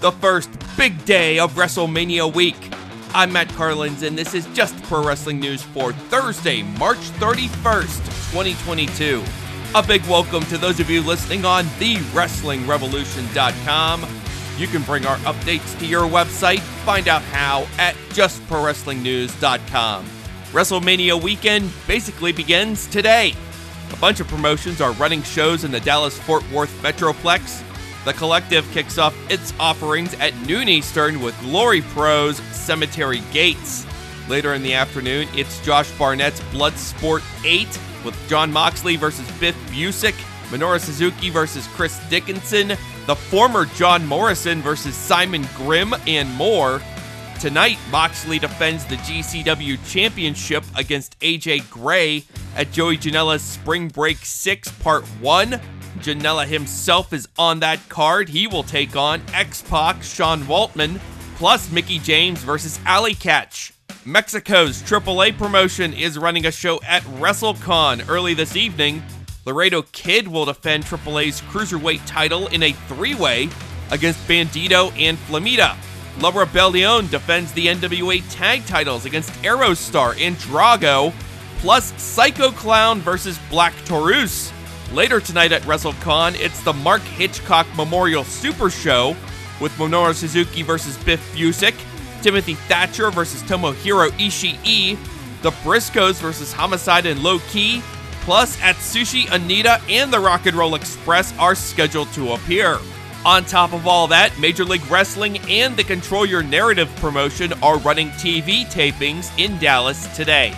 the first big day of WrestleMania week. I'm Matt Carlins, and this is just pro wrestling news for Thursday, March 31st, 2022. A big welcome to those of you listening on TheWrestlingRevolution.com. You can bring our updates to your website. Find out how at JustProWrestlingNews.com. WrestleMania weekend basically begins today. A bunch of promotions are running shows in the Dallas Fort Worth Metroplex. The collective kicks off its offerings at noon Eastern with Glory Pros Cemetery Gates. Later in the afternoon, it's Josh Barnett's Bloodsport 8 with Jon Moxley versus Biff Busick, Minoru Suzuki versus Chris Dickinson, the former John Morrison versus Simon Grimm, and more. Tonight, Moxley defends the GCW Championship against AJ Gray at Joey Janela's Spring Break 6 Part 1. Janela himself is on that card. He will take on X Pac, Sean Waltman, plus Mickie James versus Allie Katch. Mexico's AAA promotion is running a show at WrestleCon early this evening. Laredo Kid will defend AAA's Cruiserweight title in a three way against Bandito and Flamita. La Rebellion defends the NWA tag titles against Aerostar and Drago, plus Psycho Clown versus Black Taurus. Later tonight at WrestleCon, it's the Mark Hitchcock Memorial Super Show with Minoru Suzuki versus Biff Busick, Timothy Thatcher versus Tomohiro Ishii, the Briscoes versus Homicide and Low Ki, plus Atsushi Onita and the Rock and Roll Express are scheduled to appear. On top of all that, Major League Wrestling and the Control Your Narrative promotion are running TV tapings in Dallas today.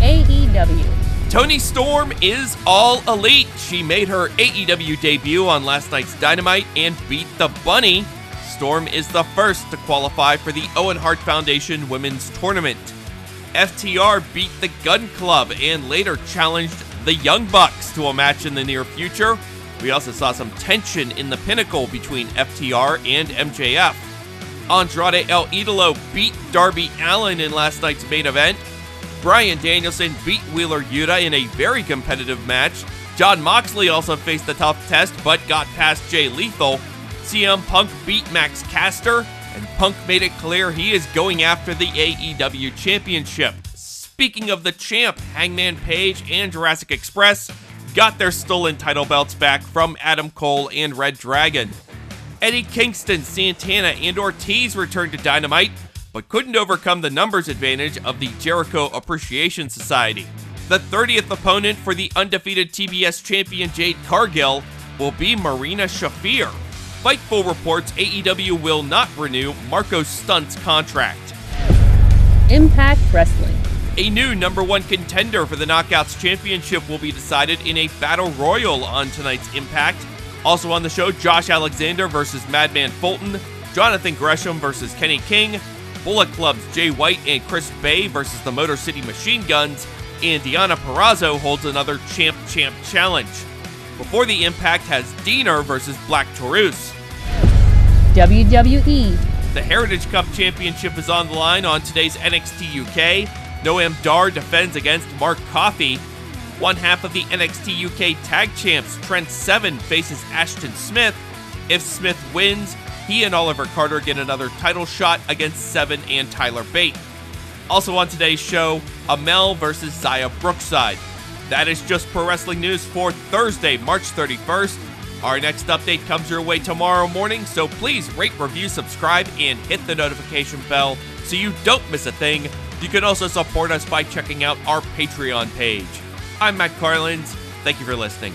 AEW. Toni Storm is all elite. She made her AEW debut on last night's Dynamite and beat the Bunny. Storm is the first to qualify for the Owen Hart Foundation Women's Tournament. FTR beat the Gunn Club and later challenged the Young Bucks to a match in the near future. We also saw some tension in the pinnacle between FTR and MJF. Andrade El Idolo beat Darby Allin in last night's main event. Bryan Danielson beat Wheeler Yuta in a very competitive match. Jon Moxley also faced the tough test but got past Jay Lethal. CM Punk beat Max Caster, and Punk made it clear he is going after the AEW Championship. Speaking of the champ, Hangman Page and Jurassic Express got their stolen title belts back from Adam Cole and Red Dragon. Eddie Kingston, Santana, and Ortiz returned to Dynamite, but couldn't overcome the numbers advantage of the Jericho Appreciation Society. The 30th opponent for the undefeated TBS champion Jade Cargill will be Marina Shafir. Fightful reports AEW will not renew Marco Stunt's contract. Impact Wrestling. A new number one contender for the Knockouts Championship will be decided in a battle royal on tonight's Impact. Also on the show, Josh Alexander versus Madman Fulton, Jonathan Gresham versus Kenny King, Bullet Club's Jay White and Chris Bey versus the Motor City Machine Guns, and Deonna Purrazzo holds another Champ Champ challenge. Before the Impact has Deaner versus Black Taurus. WWE. The Heritage Cup Championship is on the line on today's NXT UK. Noam Dar defends against Mark Coffey. One half of the NXT UK Tag Champs, Trent Seven, faces Ashton Smith. If Smith wins, he and Oliver Carter get another title shot against Seven and Tyler Bate. Also on today's show, Amale versus Xia Brookside. That is just pro wrestling news for Thursday, March 31st. Our next update comes your way tomorrow morning, so please rate, review, subscribe, and hit the notification bell so you don't miss a thing. You can also support us by checking out our Patreon page. I'm Matt Carlins. Thank you for listening.